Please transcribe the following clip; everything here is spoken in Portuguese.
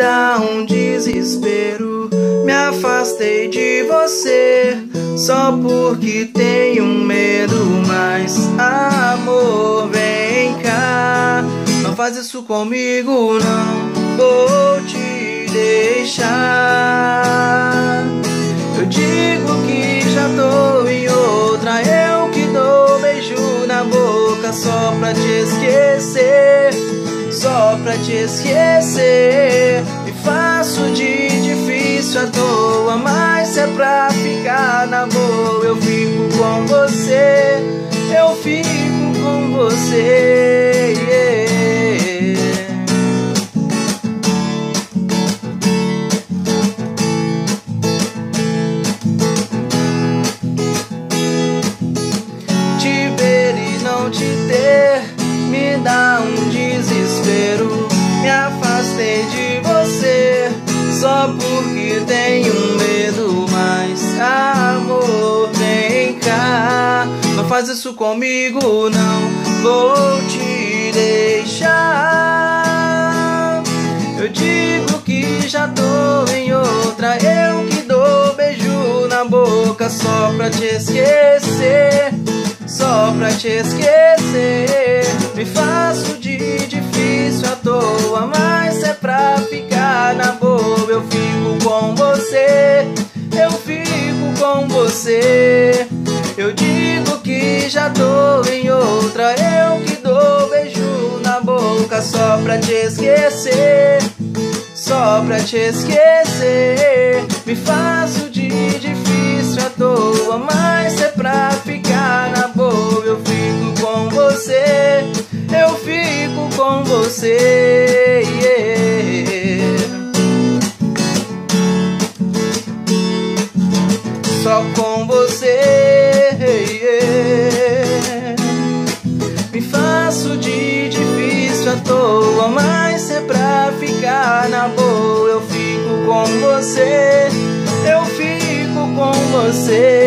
dá um desespero. Me afastei de você só porque tenho medo. Mas amor, vem cá, não faz isso comigo, não. Vou te deixar. Eu digo que já tô em outra, eu que dou beijo na boca só pra te esquecer só pra te esquecer. Com você, eu fico com você. Te ver e não te ter me dá um desespero. Me afastei de você só porque tenho medo. Mas não faz isso comigo, não. Vou te deixar. Eu digo que já tô em outra, eu que dou beijo na boca só pra te esquecer só pra te esquecer. Me faço de difícil à toa, mas é pra ficar na boa. Eu fico com você, eu fico com você. Eu digo já tô em outra, eu que dou beijo na boca só pra te esquecer. Só pra te esquecer, me faço de difícil à toa, mas é pra ficar na boa. Eu fico com você, eu fico com você. À toa, mas se é pra ficar na boa, eu fico com você, eu fico com você.